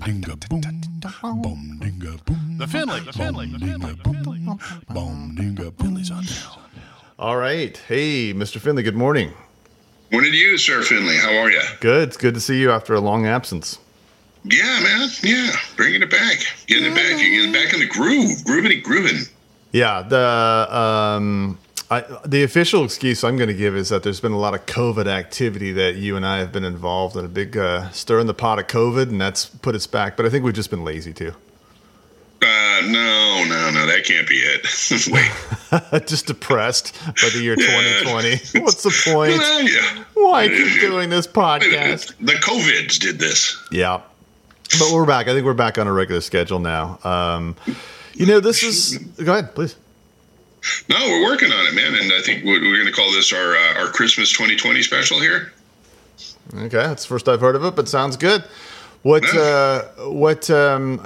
dinga boom, boom dinga boom. The Finley, the Finley, the Finley, the Finley. Boom dinga Finley's on down. All right. Hey, Mr. Finley, good morning. Morning to you, Sir Finley. How are you? Good. It's good to see you after a long absence. Yeah, man. Yeah, bringing it back, getting it back, You're getting back in the groove, groovity grooving. Yeah, the um, I, the official excuse I'm going to give is that there's been a lot of COVID activity that you and I have been involved in a big uh, stir in the pot of COVID, and that's put us back. But I think we've just been lazy too. Uh, no, no, no, that can't be it. Wait, just depressed by the year 2020. What's the point? Yeah. Why keep doing this podcast? The COVIDs did this. Yeah. But we're back. I think we're back on a regular schedule now. Um, you know, this is. Go ahead, please. No, we're working on it, man, and I think we're, going to call this our uh, our Christmas 2020 special here. Okay, that's the first I've heard of it, but sounds good. What uh, what um,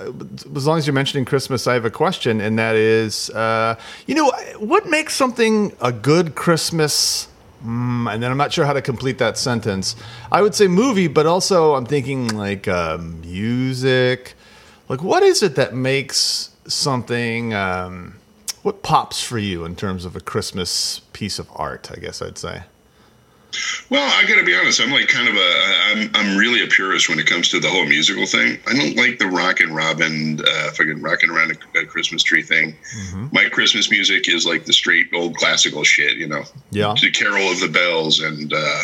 as long as you're mentioning Christmas, I have a question, and that is, uh, you know, what makes something a good Christmas? Mm, and then I'm not sure how to complete that sentence. I would say movie, but also I'm thinking like uh, music. Like, what is it that makes something? Um, what pops for you in terms of a Christmas piece of art? I guess I'd say. Well, I got to be honest. I'm like kind of a. I'm I'm really a purist when it comes to the whole musical thing. I don't like the rock and robin, uh, fucking rocking around a, a Christmas tree thing. Mm-hmm. My Christmas music is like the straight old classical shit, you know. Yeah. The Carol of the Bells and uh,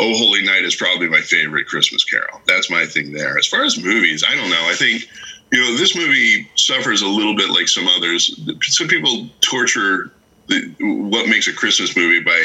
Oh Holy Night is probably my favorite Christmas carol. That's my thing there. As far as movies, I don't know. I think you know this movie suffers a little bit like some others. Some people torture the, what makes a Christmas movie by,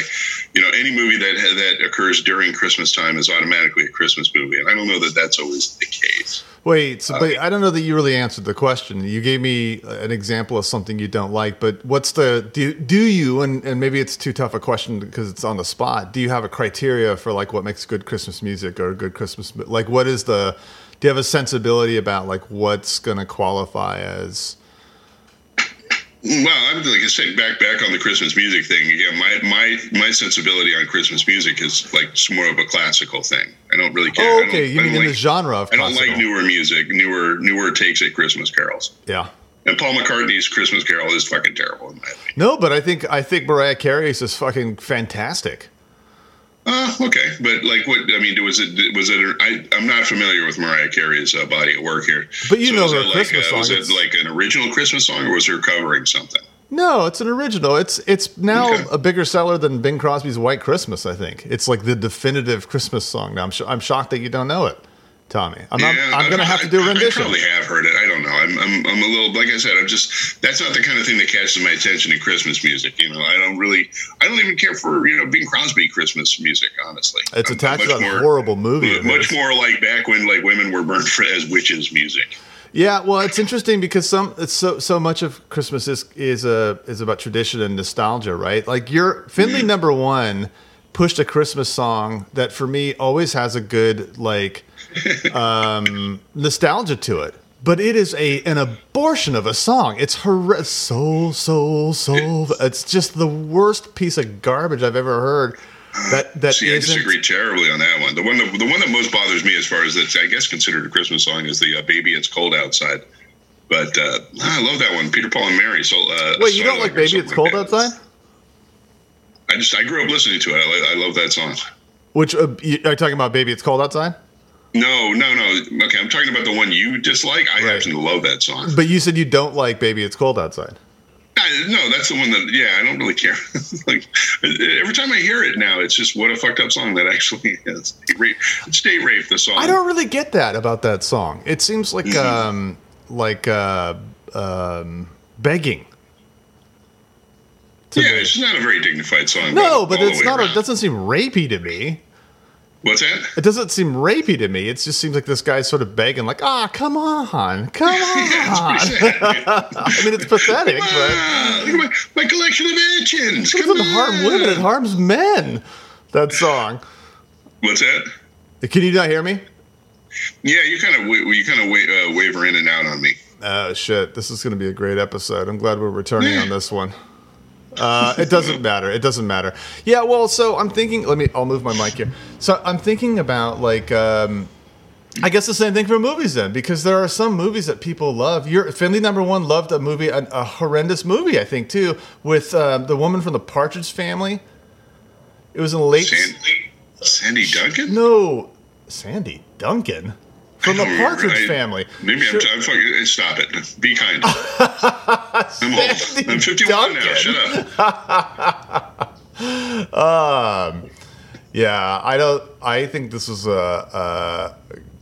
you know, any movie that that occurs during Christmas time is automatically a Christmas movie, and I don't know that that's always the case. Wait, so, but I don't know that you really answered the question. You gave me an example of something you don't like, but what's the do do you and and maybe it's too tough a question because it's on the spot. Do you have a criteria for like what makes good Christmas music or a good Christmas like what is the do you have a sensibility about like what's going to qualify as Well, I'm like I said, back back on the Christmas music thing. Yeah, my my my sensibility on Christmas music is like more of a classical thing. I don't really care. Oh, okay, you mean don't in the genre of I don't classical. like newer music, newer newer takes at Christmas carols. Yeah. And Paul McCartney's Christmas Carol is fucking terrible in my opinion. No, but I think I think Mariah Carey's is fucking fantastic. Uh, okay, but like, what I mean, was it was it? I, I'm not familiar with Mariah Carey's uh, body of work here. But you know was her like, Christmas uh, song, Was it's- it like an original Christmas song, or was her covering something? No, it's an original. It's it's now Okay. a bigger seller than Bing Crosby's White Christmas. I think it's like the definitive Christmas song. Now I'm sh- I'm shocked that you don't know it, Tommy. I'm I'm, Yeah, I'm going to I- have to do a rendition. I probably have heard it. Know. I'm, I'm, I'm a little, like I said, I'm just, that's not the kind of thing that catches my attention in Christmas music. You know, I don't really, I don't even care for, you know, Bing Crosby Christmas music, honestly. It's attached to that more- horrible movie. Much more like back when like women were burned for, as witches music. Yeah, well, it's interesting because some it's so so much of Christmas is is a is about tradition and nostalgia, right? Like your Finley number one pushed a Christmas song that for me always has a good like um, nostalgia to it. But it is a an abortion of a song. It's horrendous. So so so. It's just the worst piece of garbage I've ever heard. That that See, I disagree terribly on that one. The one that the one that most bothers me, as far as that's I guess considered a Christmas song, is the uh, "Baby It's Cold Outside." But uh, I love that one, Peter Paul and Mary. So uh, Wait, you don't like "Baby It's Cold. Outside"? I just I grew up listening to it. I, I love that song. Which uh, are you talking about? "Baby It's Cold Outside"? No, no, no. Okay, I'm talking about the one you dislike. I Right. happen to love that song. But you said you don't like "Baby It's Cold Outside." I, no, that's the one that. Yeah, I don't really care. like every time I hear it now, it's just what a fucked up song that actually is. Date rape. The song. I don't really get that about that song. It seems like Mm-hmm. um like uh um begging. Yeah, me. it's not a very dignified song. No, but it's not. It doesn't seem rapey to me. What's that? It doesn't seem rapey to me. It just seems like this guy's sort of begging, like, "Ah, come on, come on." Sad. I mean, it's pathetic, but look at my, my collection of etchings. it doesn't harm on. women. It harms men. That song. What's that? Can you not hear me? Yeah, you kind of you kind of wa- uh, waver in and out on me. Oh shit! This is going to be a great episode. I'm glad we're returning on this one. Uh, it doesn't matter. It doesn't matter. Yeah. Well, so I'm thinking. Let me. I'll move my mic here. So I'm thinking about like, um, I guess the same thing for movies then, because there are some movies that people love. Your Finley number one loved a movie, a, a horrendous movie, I think too, with um, the woman from the Partridge Family. It was in the late. Sandy, Sandy Duncan? No, Sandy Duncan from the. Partridge I- Family. Maybe Sure. I'm, I'm fucking. Stop it. Be kind. I'm old. I'm 51 now. Shut up. Um, yeah, I don't. I think this was a, a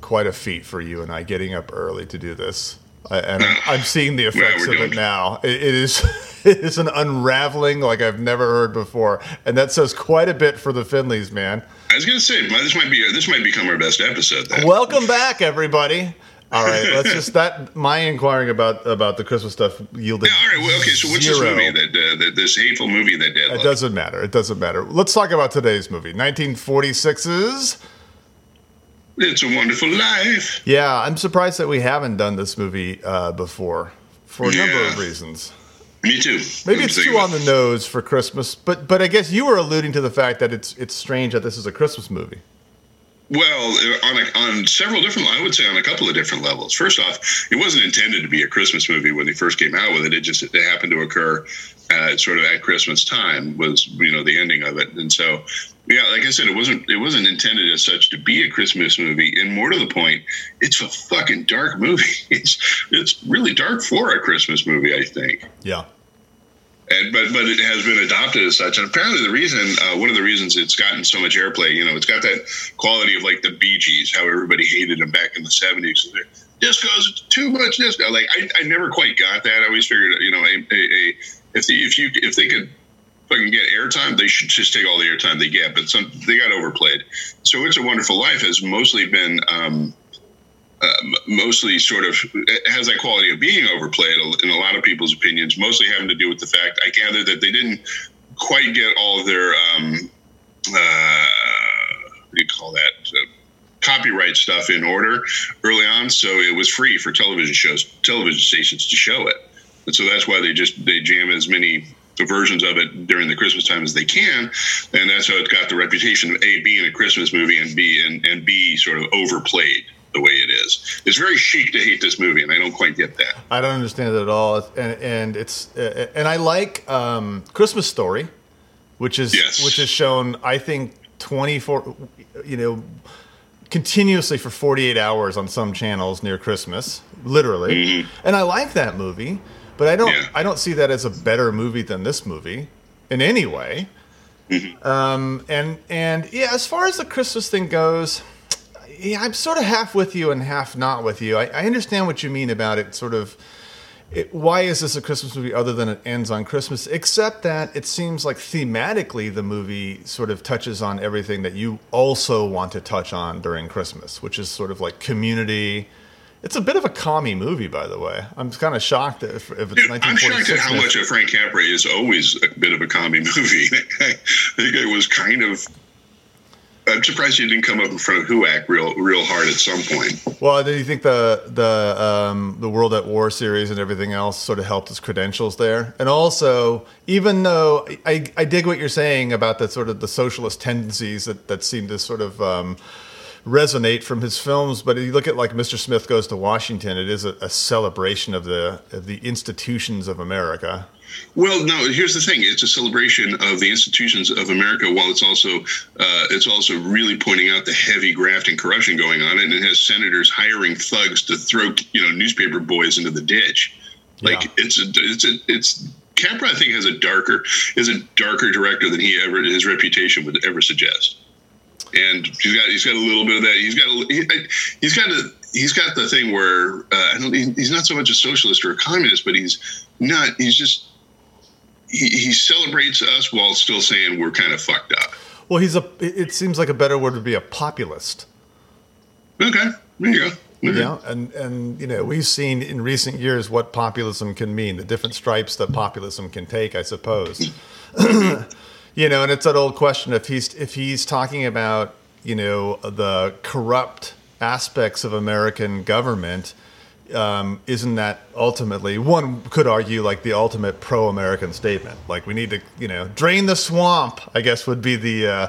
quite a feat for you and I getting up early to do this, I, and I'm, I'm seeing the effects we're of it now. It, it is it is an unraveling like I've never heard before, and that says quite a bit for the Finleys, man. I was gonna say this might be this might become our best episode. Then. Welcome back, everybody. All right, let's just that my inquiring about about the Christmas stuff yielded. Yeah, all right. Well, okay. So what's this movie that, uh, that this hateful movie that dad It doesn't matter. It doesn't matter. Let's talk about today's movie, 1946's. It's a Wonderful Life. Yeah, I'm surprised that we haven't done this movie uh, before for a number of reasons. Me too. Maybe it's too on the nose for Christmas, but but I guess you were alluding to the fact that it's it's strange that this is a Christmas movie. Well, uh, on a, on several different, I would say on a couple of different levels. First off, it wasn't intended to be a Christmas movie when they first came out with it. It just it happened to occur uh, sort of at Christmas time was you know the ending of it, and so yeah, like I said, it wasn't it wasn't intended as such to be a Christmas movie. And more to the point, it's a fucking dark movie. It's it's really dark for a Christmas movie, I think. Yeah. And, but but it has been adopted as such, and apparently the reason, uh, one of the reasons it's gotten so much airplay, you know, it's got that quality of like the Bee Gees, how everybody hated them back in the seventies. Disco's too much disco. Like I, I never quite got that. I always figured, you know, a, a, a if the, if you if they could fucking get airtime, they should just take all the airtime they get. But some they got overplayed. So it's a Wonderful Life has mostly been. Um, uh, mostly sort of has that quality of being overplayed in a lot of people's opinions, mostly having to do with the fact I gather that they didn't quite get all of their um, uh, what do you call that uh, copyright stuff in order early on, so it was free for television shows, television stations to show it, and so that's why they just they jam as many versions of it during the Christmas time as they can, and that's how it got the reputation of a being a Christmas movie and b and, and b sort of overplayed the way it is. It's very chic to hate this movie, and I don't quite get that. I don't understand it at all, and and it's uh, and I like um, Christmas Story, which is Yes. which is shown I think twenty four, you know, continuously for forty eight hours on some channels near Christmas, literally, and I like that movie, but I don't Yeah. I don't see that as a better movie than this movie in any way. Um, and and yeah, as far as the Christmas thing goes, yeah, I'm sort of half with you and half not with you. I, I understand what you mean about it. Sort of, it, why is this a Christmas movie other than it ends on Christmas? Except that it seems like thematically the movie sort of touches on everything that you also want to touch on during Christmas, which is sort of like community. It's a bit of a commie movie, by the way. I'm kind of shocked that if, if it's Dude, I'm shocked at 1946. how much of Frank Capra is always a bit of a comedy movie. I think it was kind of. I'm surprised you didn't come up in front of HUAC real, real hard at some point. Well, do you think the the um, the World at War series and everything else sort of helped his credentials there? And also, even though I, I dig what you're saying about the sort of the socialist tendencies that, that seem to sort of um, resonate from his films, but if you look at like Mr. Smith Goes to Washington, it is a, a celebration of the of the institutions of America. Well, no. Here's the thing: it's a celebration of the institutions of America, while it's also uh, it's also really pointing out the heavy graft and corruption going on, and it has senators hiring thugs to throw you know newspaper boys into the ditch. Like Yeah. it's a it's a it's Capra. I think has a darker is a darker director than he ever his reputation would ever suggest. And he's got he's got a little bit of that. He's got a, he, he's got a he's got the thing where uh, I don't, he's not so much a socialist or a communist, but he's not. He's just he, he celebrates us while still saying we're kind of fucked up. Well, he's a. It seems like a better word would be a populist. Okay, there you go. Okay. Yeah, and and you know we've seen in recent years what populism can mean, the different stripes that populism can take, I suppose. you know, and it's that old question if he's if he's talking about you know the corrupt aspects of American government, um, isn't that ultimately one could argue like the ultimate pro-American statement? Like we need to you know drain the swamp. I guess would be the uh,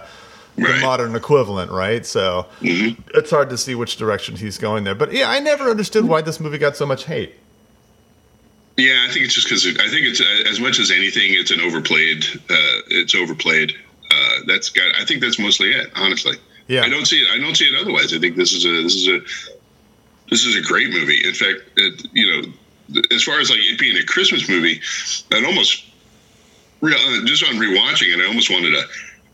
the Right. modern equivalent, right? So it's hard to see which direction he's going there. But yeah, I never understood why this movie got so much hate. Yeah, I think it's just because I think it's as much as anything, it's an overplayed. Uh, it's overplayed. Uh, that's got. I think that's mostly it. Honestly, Yeah. I don't see it. I don't see it otherwise. I think this is a this is a this is a great movie. In fact, it, you know, as far as like it being a Christmas movie, I'd almost uh, just on rewatching it, I almost wanted to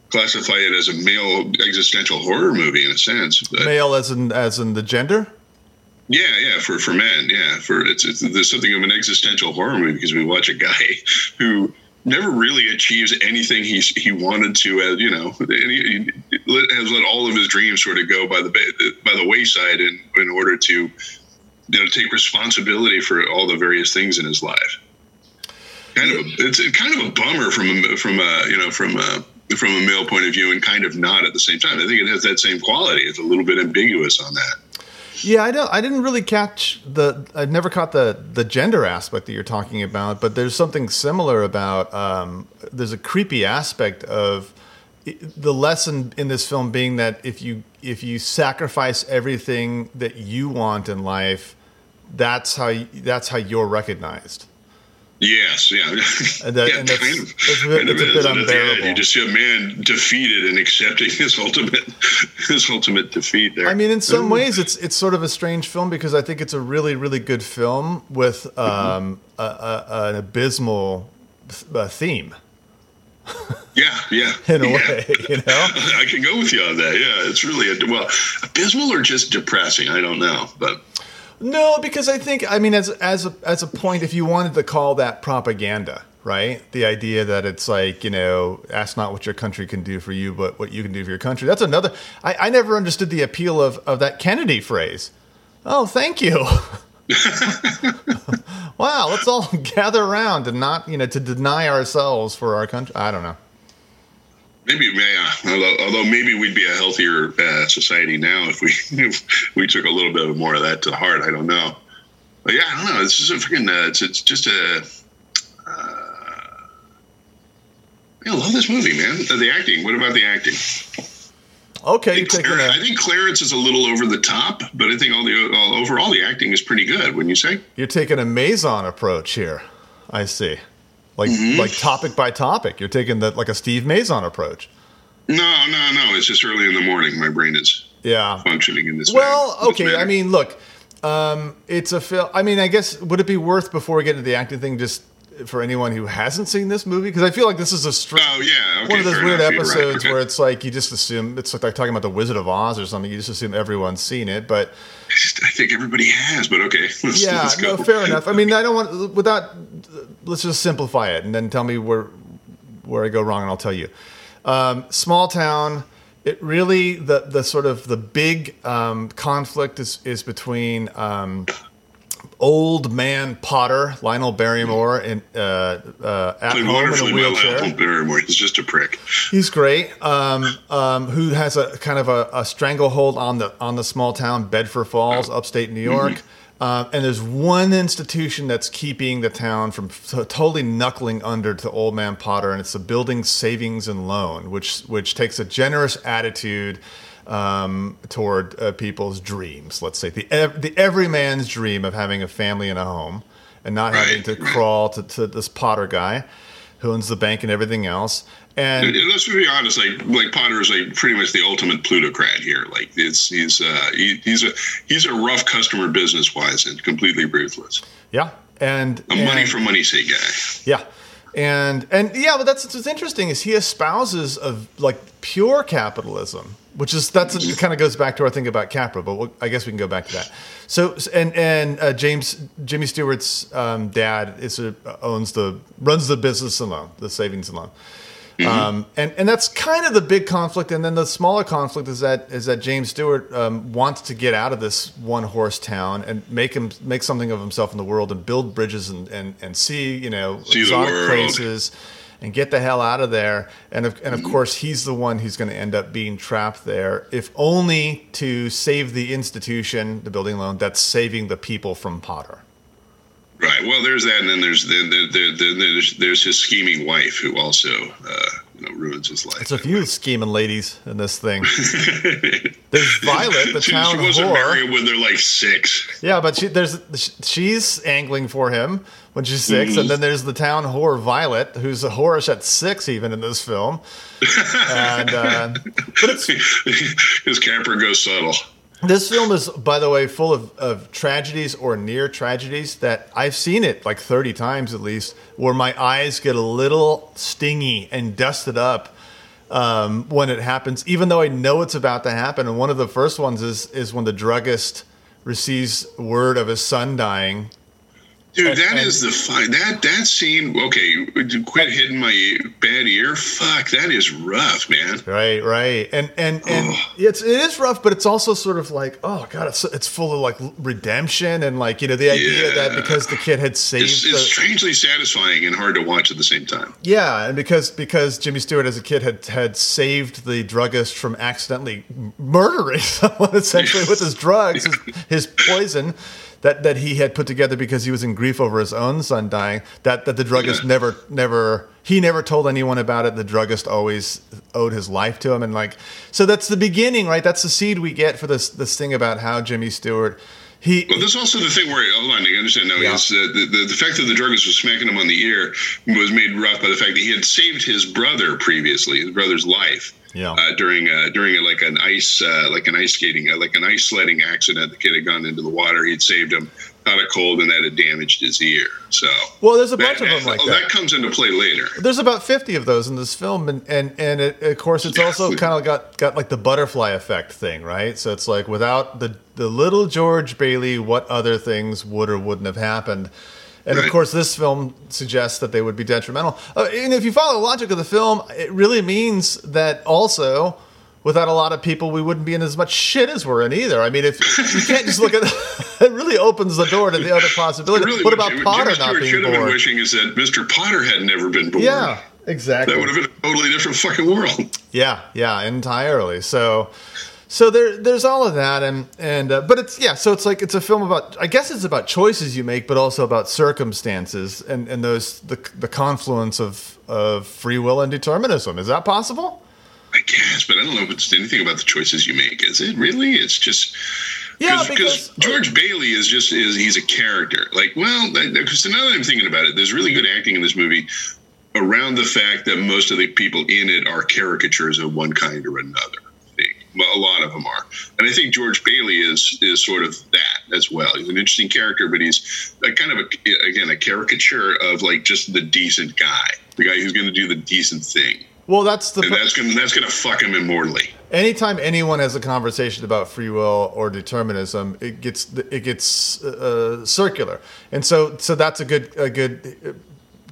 classify it as a male existential horror movie in a sense. But, Male as in as in the gender. yeah, yeah, for for men, yeah, for it's, it's there's something of an existential horror movie because we watch a guy who never really achieves anything he he wanted to, uh, you know, and he, he has let all of his dreams sort of go by the by the wayside in in order to you know take responsibility for all the various things in his life. Kind of, a, it's kind of a bummer from a, from a you know from a from a male point of view, and kind of not at the same time. I think it has that same quality. It's a little bit ambiguous on that. Yeah, I don't. I didn't really catch the. I never caught the the gender aspect that you're talking about. But there's something similar about. Um, there's a creepy aspect of the lesson in this film being that if you if you sacrifice everything that you want in life, that's how you, that's how you're recognized. Yes, yeah, And that- yeah, and that's- kind of, it's a bit- kind of it's a bit And at the end, unbearable. You just see a man defeated and accepting his ultimate, his ultimate defeat. There. I mean, in some ways, it's it's sort of a strange film because I think it's a really really good film with um, a, a, an abysmal uh, theme yeah, yeah, in a yeah. way, you know. I can go with you on that. Yeah, it's really a, well abysmal or just depressing. I don't know, but No, because I think I mean as as a, as a point, if you wanted to call that propaganda, right? The idea that it's like you know, ask not what your country can do for you, but what you can do for your country. That's another. I, I never understood the appeal of of that Kennedy phrase. Oh, thank you. wow, let's all gather around and not you know to deny ourselves for our country. I don't know. Maybe yeah. Although, although maybe we'd be a healthier uh, society now if we if we took a little bit more of that to heart. I don't know. But yeah, I don't know. It's just a freaking. Uh, it's it's just a. Uh, I love this movie, man. The, the acting. What about the acting? Okay, I you're think, taking Clarence, I think Clarence is a little over the top, but I think all the all, overall the acting is pretty good. Wouldn't you say? you're taking a Maison approach here. I see, like Mm-hmm. like topic by topic. You're taking that like a Steve Maison approach. No, no, no. It's just early in the morning. My brain is Yeah, functioning in this. Well, manner- okay. I mean, look, um, it's a film. I mean, I guess would it be worth before we get into the acting thing, just for anyone who hasn't seen this movie? Because I feel like this is a str- Oh yeah, okay, one of those weird enough. You're right. episodes where it's like you just assume it's like talking about the Wizard of Oz or something. You just assume everyone's seen it, but I think everybody has, but okay. Let's, yeah, let's go. no, fair enough. I mean, I don't want without. Let's just simplify it and then tell me where where I go wrong, and I'll tell you. Um, small town. It really the the sort of the big um, conflict is is between um, old man Potter Lionel Barrymore and uh, uh, at home in a wheelchair. Lionel Barrymore. He's just a prick. He's great. Um, um, who has a kind of a, a stranglehold on the on the small town Bedford Falls, upstate New York. Um, and there's one institution that's keeping the town from t- totally knuckling under to Old Man Potter, and it's the Building Savings and Loan, which which takes a generous attitude um, toward uh, people's dreams. Let's say the ev- the everyman's dream of having a family and a home, and not having to crawl to, to this Potter guy who owns the bank and everything else. And And Let's be honest. Like, like Potter is like pretty much the ultimate plutocrat here. Like, it's he's uh, he, he's a he's a rough customer business wise and completely ruthless. yeah, and, A money for money's sake guy. yeah, and and yeah, but that's what's interesting is he espouses of like pure capitalism, which is that's it kind of goes back to our thing about Capra, but we'll, I guess we can go back to that. So and and uh, James Jimmy Stewart's um, dad is a, owns the runs the business loan, the savings and loan. Um, and and that's kind of the big conflict, and then the smaller conflict is that is that James Stewart um, wants to get out of this one horse town and make him make something of himself in the world and build bridges and and, and see you know See exotic places and get the hell out of there. And of, and of course, he's the one who's going to end up being trapped there, if only to save the institution, the building loan, that's saving the people from Potter. Right. Well, there's that, and then there's then there, there, there, there's there's his scheming wife who also uh, that ruins his life. It's a few scheming ladies in this thing. There's Violet, the she, town she wasn't whore. married when they're like six. Yeah, but she, there's she's angling for him when she's 6 Mm-hmm. and then there's the town whore Violet, who's a whorish at six even in this film. and uh, but it's His camper goes subtle. This film is, by the way, full of, of tragedies or near tragedies that I've seen it like 30 times at least, where my eyes get a little stingy and dusted up um, when it happens, even though I know it's about to happen. And one of the first ones is is when the druggist receives word of his son dying. Dude, that is the fun. That that scene. Okay, quit hitting my bad ear. Fuck, that is rough, man. Right, right, and and and it's it is rough, but it's also sort of like oh god, it's it's full of like redemption and like you know the idea Yeah. that because the kid had saved It's, the, strangely satisfying and hard to watch at the same time. Yeah, and because because Jimmy Stewart as a kid had had saved the druggist from accidentally murdering someone essentially with his drugs, his, his poison that that he had put together because he was in grief over his own son dying. That that the druggist never never he never told anyone about it. The druggist always owed his life to him, and like so that's the beginning, right? That's the seed we get for this this thing about how Jimmy Stewart. He, But there's also the thing where hold on, I understand now. Yeah. Is uh, the, the the fact that the druggist was smacking him on the ear was made rough by the fact that he had saved his brother previously, his brother's life. Yeah. Uh, during uh, during like an ice uh, like an ice skating uh, like an ice sledding accident, the kid had gone into the water. He'd saved him, caught a cold, and that had damaged his ear. So well, there's a that, bunch of them like oh, that. that comes into play later. There's about 50 of those in this film, and and and it, of course it's also kind of got got like the butterfly effect thing, right? So it's like without the the little George Bailey, what other things would or wouldn't have happened? And of course, this film suggests that they would be detrimental. Uh, and if you follow the logic of the film, it really means that also, without a lot of people, we wouldn't be in as much shit as we're in either. I mean, if you can't just look at it, really opens the door to the other possibility. Really, what about Jimmy Potter not being should have been wishing is that Mr. Potter had never been born. Yeah, exactly. That would have been a totally different fucking world. Yeah, yeah, entirely. So, so there, there's all of that, and and uh, but it's yeah. So it's like it's a film about. I guess it's about choices you make, but also about circumstances and and those the the confluence of of free will and determinism. Is that possible? I but I don't know if it's anything about the choices you make. Is it really? It's just Yeah, Cause, because- George Bailey is just is he's a character. Like, well, because now that I'm thinking about it, there's really good acting in this movie around the fact that most of the people in it are caricatures of one kind or another. Well, a lot of them are, and I think George Bailey is is sort of that as well. He's an interesting character, but he's a kind of a, again a caricature of like just the decent guy, the guy who's going to do the decent thing, Well, that's the. and that's going to that's to fuck him immortally. anytime anyone has a conversation about free will or determinism, it gets it gets uh, circular, and so so that's a good a good uh,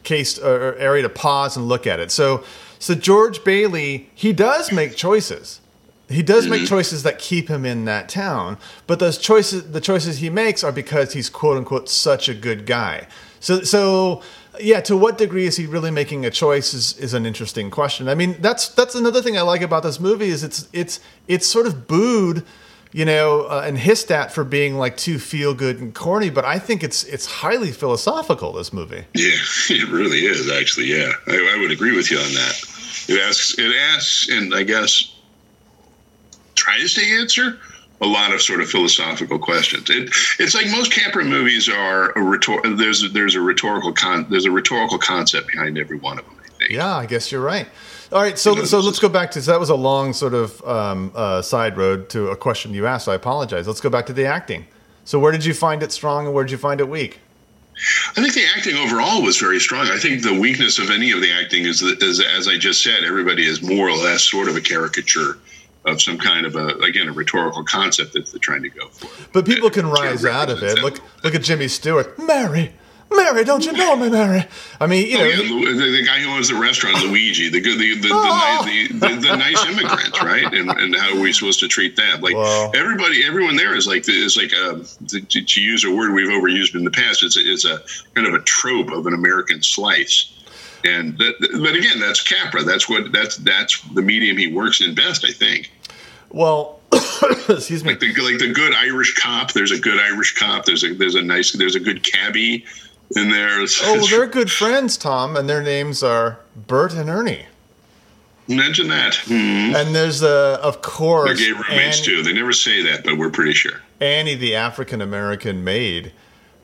case or area to pause and look at it. So so George Bailey he does make choices. He does make choices that keep him in that town, but those choices the choices he makes are because he's quote unquote such a good guy. So so yeah, to what degree is he really making a choice is, is an interesting question. I mean, that's that's another thing I like about this movie is it's it's it's sort of booed, you know, uh, and hissed at for being like too feel good and corny, but I think it's it's highly philosophical. This movie. Yeah, it really is actually. Yeah, I, I would agree with you on that. It asks, it asks, and I guess tries to answer a lot of sort of philosophical questions. It, it's like most Capra movies are a rhetor- There's a, there's a rhetorical con- there's a rhetorical concept behind every one of them. I think. Yeah, I guess you're right. All right, so so let's go back to so that was a long sort of um, uh, side road to a question you asked. So I apologize. Let's go back to the acting. So where did you find it strong and where did you find it weak? I think the acting overall was very strong. I think the weakness of any of the acting is, that, is as I just said, everybody is more or less sort of a caricature of some kind of a again a rhetorical concept that they're trying to go for. But people can rise out of it. Look look at Jimmy Stewart. Mary, Mary, don't you know me, Mary? I mean, you know, Oh, yeah, the, the guy who owns the restaurant, Luigi, the good, the the, the, ni- the, nice immigrant, right? And, and how are we supposed to treat them? Like Wow. everybody, everyone there is like is like um, to, to use a word we've overused in the past. It's a, it's a kind of a trope of an American slice. And that, but again, that's Capra. That's what that's that's the medium he works in best, I think. well, excuse me. Like the like the good Irish cop. There's a good Irish cop. There's a there's a nice there's a good cabbie in there. It's- Oh, well, they're good friends, Tom, and their names are Bert and Ernie. Imagine that. Hmm. And there's a, of course, They're gay roommates Annie, too. They never say that, but we're pretty sure. Annie, the African American maid,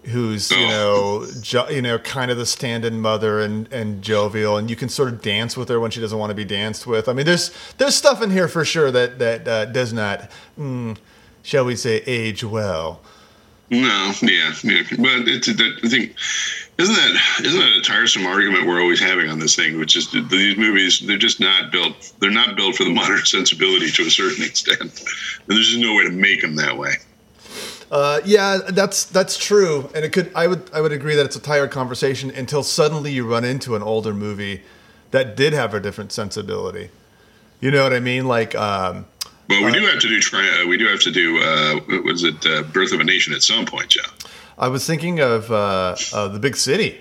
who's you know jo- you know kind of the stand-in mother and and jovial, and you can sort of dance with her when she doesn't want to be danced with. I mean, there's there's stuff in here for sure that that uh, does not, mm, shall we say, age well. No, yeah, yeah. But it's that I think isn't that isn't that a tiresome argument we're always having on this thing, which is these movies they're just not built they're not built for the modern sensibility to a certain extent, and there's just no way to make them that way. Uh, yeah, that's that's true, and it could. I would I would agree that it's a tired conversation until suddenly you run into an older movie that did have a different sensibility. You know what I mean? Like, um, But we do have to do. Uh, we do have to do. Uh, was it? Uh, Birth of a Nation at some point. I was thinking of uh, uh, the Big City,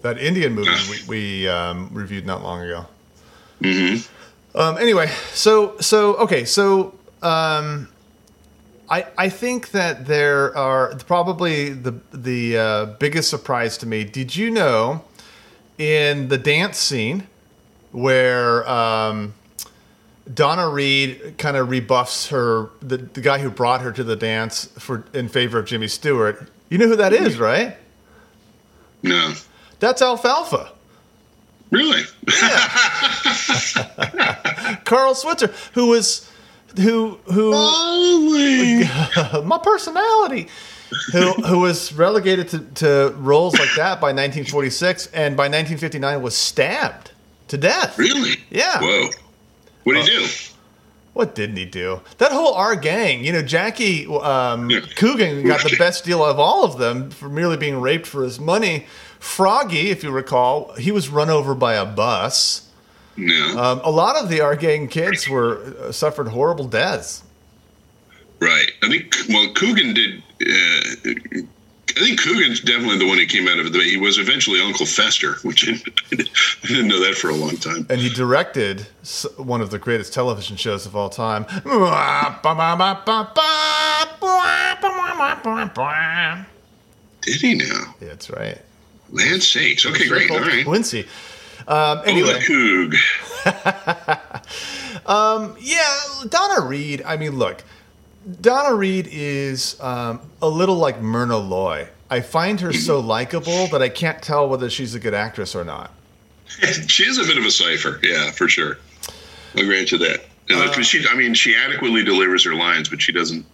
that Indian movie we, we um, reviewed not long ago. Mm-hmm. Um, anyway, so so okay, so um, I I think that there are probably the the uh, biggest surprise to me. Did you know in the dance scene where um, Donna Reed kind of rebuffs her the, the guy who brought her to the dance for in favor of Jimmy Stewart. You know who that is, right? No, That's Alfalfa. really. Yeah. Carl Switzer, who was who who my personality, who who was relegated to, to roles like that by 1946, and by 1959 was stabbed to death. Really? Yeah. Whoa. What did he do? What didn't he do? That whole Our Gang, you know, Jackie um. Coogan got the best deal of all of them for merely being raped for his money. Froggy, if you recall, he was run over by a bus. No. Um, a lot of the Our Gang kids were uh, suffered horrible deaths. Right. I think well, Coogan did. Uh, I think Coogan's definitely the one who came out of it. He was eventually Uncle Fester, which I didn't know that for a long time. and he directed one of the greatest television shows of all time. Did he now? That's right. Land sakes. Okay, great. All right. Quincy. Um, anyway, Coog. yeah, Donna Reed. I mean, look, Donna Reed is um, a little like Myrna Loy. I find her so likable that I can't tell whether she's a good actress or not. she is a bit of a cipher. Yeah, for sure. I'll grant you that. Uh, she, I mean, she adequately delivers her lines, but she doesn't.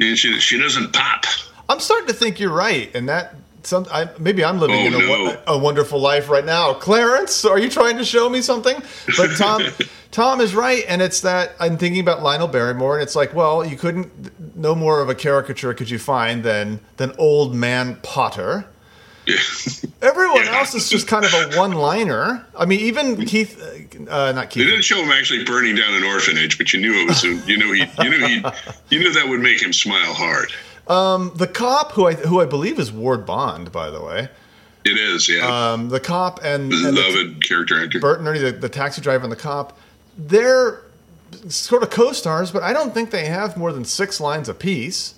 She she doesn't pop. I'm starting to think you're right, and that some I, maybe I'm living Oh, in a, no. a wonderful life right now. Clarence, are you trying to show me something? But Tom, Tom is right, and it's that I'm thinking about Lionel Barrymore, and it's like, well, you couldn't no more of a caricature could you find than than old man Potter. Yeah. Everyone Yeah. else is just kind of a one-liner. I mean, even Keith, uh, not They didn't show him actually burning down an orphanage, but you knew it was. You knew he. You knew he. You knew that would make him smile hard. The cop, who I who I believe is Ward Bond, by the way. It is, yeah. Um, the cop and, and the, Beloved character actor. Bert and Ernie, the, the taxi driver and the cop, they're sort of co-stars, but I don't think they have more than six lines apiece.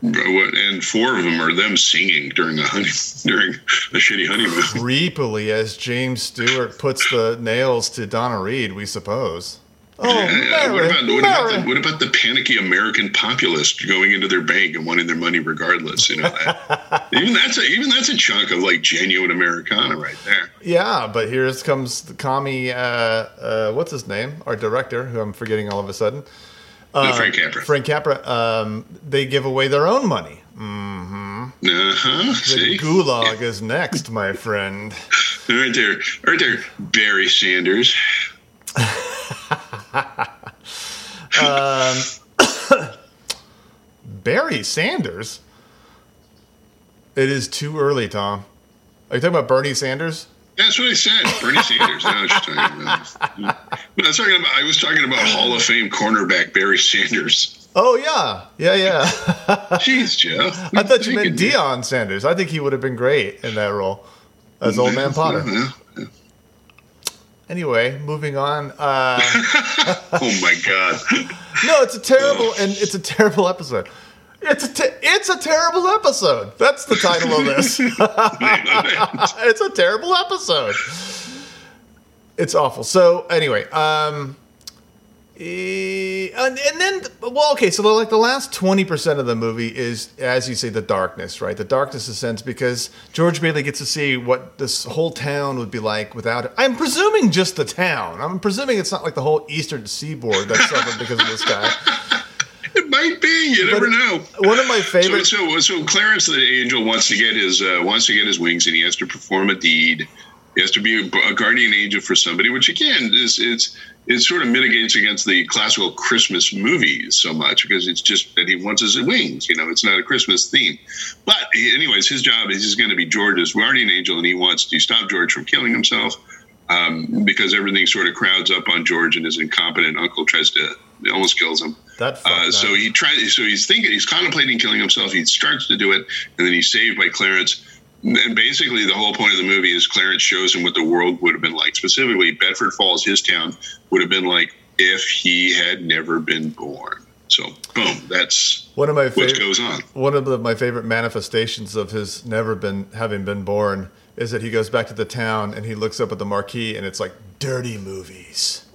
What- and four of them are them singing during a honey during a shitty honeymoon. Creepily, as James Stewart puts the nails to Donna Reed, we suppose. Oh, Yeah, what about what about, the, what about the panicky American populace going into their bank and wanting their money regardless? You know, that, even that's a even that's a chunk of like genuine Americana right there. Yeah, but here comes the commie. Uh, uh, what's his name? Our director, who I'm forgetting all of a sudden. Uh, Frank Capra. Frank Capra. Um, they give away their own money. Uh huh. The See, gulag is next, my friend. right there, right there, Barry Sanders. Um, Barry Sanders. It is too early, Tom. Are you talking about Bernie Sanders? That's what I said. Bernie Sanders. I know talking about. I was talking about. I was talking about Hall of Fame cornerback Barry Sanders. Oh yeah, yeah, yeah. Jeez, Joe. I thought you meant Deion Sanders. I think he would have been great in that role as Old Man Potter. Yeah. Anyway, moving on. Uh, Oh my God. no, it's a terrible and it's a terrible episode. It's a te- it's a terrible episode. That's the title of this. it's a terrible episode. It's awful. So anyway, um, and, and then well, okay. So the, like the last twenty percent of the movie is, as you say, the darkness, right? The darkness in a sense because George Bailey gets to see what this whole town would be like without it. I'm presuming just the town. I'm presuming it's not like the whole eastern seaboard that suffered because of this guy. It might be. You never But know. One of my So, favorite. so, so Clarence the angel wants to get his uh, wants to get his wings, and he has to perform a deed. He has to be a, guardian angel for somebody, which again is it's it sort of mitigates against the classical Christmas movies so much because it's just that he wants his wings. You know, it's not a Christmas theme. But he- anyways, his job is he's going to be George's guardian angel, and he wants to stop George from killing himself um, because everything sort of crowds up on George, and his incompetent uncle tries to almost kills him. that Uh, so he tries. So he's thinking. He's contemplating killing himself. He starts to do it, and then he's saved by Clarence. And basically, the whole point of the movie is Clarence shows him what the world would have been like. Specifically, Bedford Falls, his town, would have been like if he had never been born. So, boom. That's one of my what favorite. goes on. one of the, my favorite manifestations of his never been having been born is that he goes back to the town and he looks up at the marquee and it's like dirty movies.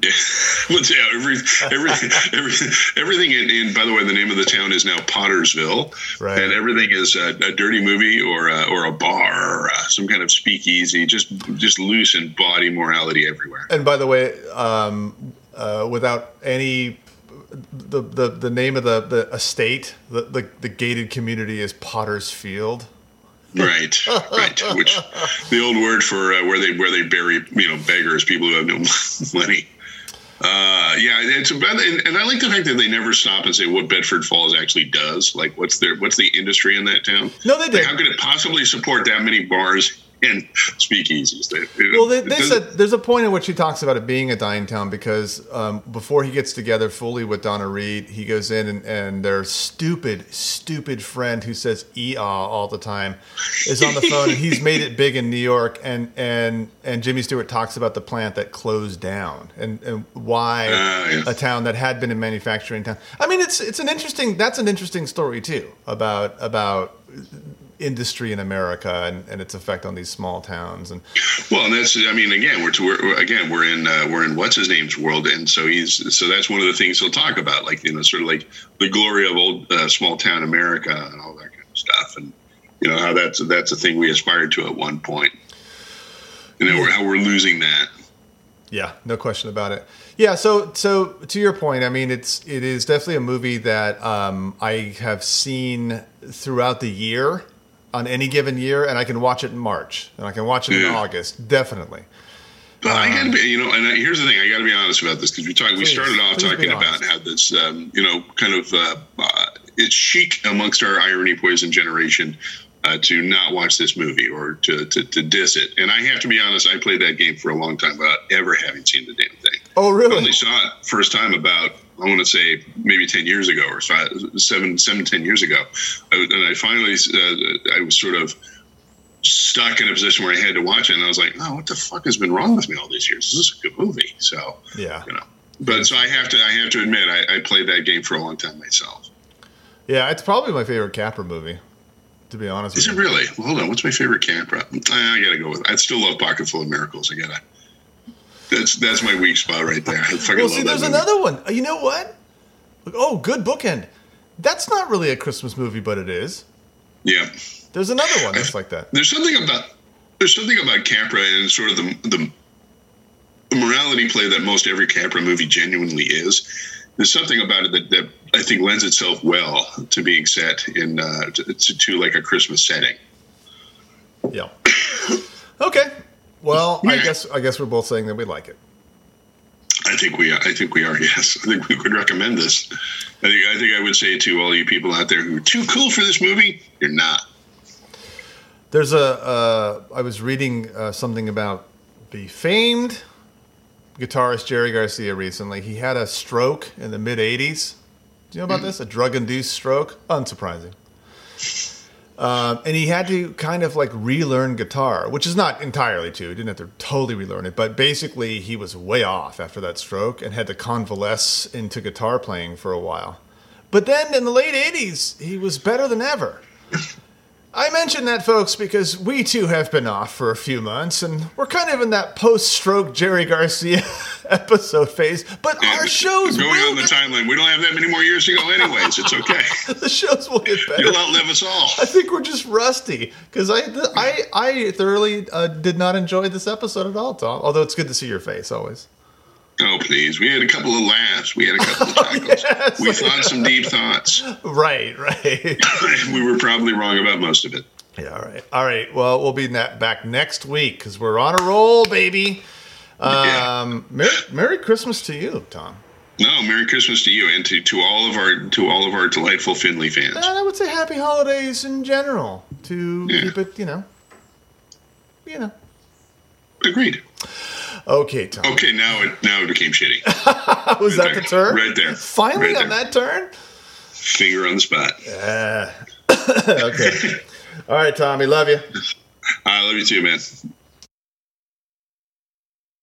Yeah. Yeah, every, everything, everything, everything. In, in, by the way, the name of the town is now Pottersville, Right. and everything is a, a dirty movie or a, or a bar, or uh, some kind of speakeasy. Just just loose and body morality everywhere. And by the way, um, uh, without any, the, the the name of the the estate, the the, the gated community is Potter's Field. Right, right. Which the old word for uh, where they where they bury you know beggars, people who have no money. Uh, yeah, it's about, and, and I like the fact that they never stop and say what Bedford Falls actually does. Like, what's their what's the industry in that town? No, they Like, did. how could it possibly support that many bars and speakeasies? Well, they, it they doesn't- said there's a point in which he talks about it being a dying town because um, before he gets together fully with Donna Reed, he goes in and, and their stupid, stupid friend who says "eah" all the time is on the phone and he's made it big in New York and and and Jimmy Stewart talks about the plant that closed down and and why Ah, yeah. a town that had been a manufacturing town. I mean, it's it's an interesting that's an interesting story too about about industry in America and, and its effect on these small towns and Well, and that's I mean, again, we're, to, we're again we're in uh, we're in what's his name's world, and so he's so that's one of the things he'll talk about, like you know, sort of like the glory of old uh, small town America and all that kind of stuff, and you know how that's that's a thing we aspired to at one point. You know, how we're losing that. Yeah, no question about it. Yeah, so so to your point, I mean, it's it is definitely a movie that um, I have seen throughout the year on any given year, and I can watch it in March and I can watch it in August, definitely. But I got to be, you know, and here's the thing: I got to be honest about this because we talked. We started off talking about how this, um, you know, kind of uh, uh, it's chic amongst our irony poison generation uh, to not watch this movie or to, to to diss it. And I have to be honest: I played that game for a long time without ever having seen the damn thing. Oh, really? I only saw it first time about I want to say maybe ten years ago or five, seven, seven, ten years ago, I, and I finally uh, I was sort of stuck in a position where I had to watch it, and I was like, oh, what the fuck has been wrong with me all these years? This is a good movie, so Yeah, you know. But so I have to I have to admit I, I played that game for a long time myself. yeah, it's probably my favorite Capra movie, to be honest. Is it you. really? Well, hold on. What's my favorite Capra? I, I gotta go with. I still love Pocket Full of Miracles. I gotta. That's that's my weak spot right there. I Well, see, there's another one. You know what? Oh, good bookend. That's not really a Christmas movie, but it is. Yeah. There's another one that's like that. There's something about there's something about Capra and sort of the, the the morality play that most every Capra movie genuinely is. There's something about it that, that I think lends itself well to being set in uh, to, to, to like a Christmas setting. Yeah. Okay. Well, I guess I guess we're both saying that we like it. I think we I think we are. Yes, I think we could recommend this. I think I think I would say to all you people out there who are too cool for this movie, you're not. There's a. Uh, I was reading uh, something about the famed guitarist Jerry Garcia recently. He had a stroke in the mid '80s. Do you know about this? A drug-induced stroke. Unsurprising. Um, and he had to kind of like relearn guitar, which is not entirely true. He didn't have to totally relearn it, but basically he was way off after that stroke and had to convalesce into guitar playing for a while. But then in the late '80s, he was better than ever. I mention that, folks, because we too have been off for a few months, and we're kind of in that post-stroke Jerry Garcia episode phase. But our shows going will on the timeline. We don't have that many more years to go, anyways. It's okay. the shows will get better. You'll outlive us all. I think we're just rusty because I, I I thoroughly uh, did not enjoy this episode at all, Tom. Although it's good to see your face always. Oh, please. We had a couple of laughs. We had a couple of chuckles. yes. we thought some deep thoughts. Right, right. we were probably wrong about most of it. yeah, all right, all right. Well, we'll be back next week because we're on a roll, baby. Yeah. Um, Merry, Merry Christmas to you, Tom. No, Merry Christmas to you and to, to all of our to all of our delightful Finley fans. And I would say Happy Holidays in general to Yeah. keep it, you know, you know. Agreed. Okay, Tom. Okay, now it now it became shitty. Was that the turn? Right there. Finally Right on there. that turn. Finger on the spot. Yeah. okay. All right, Tommy. Love you. I love you too, man.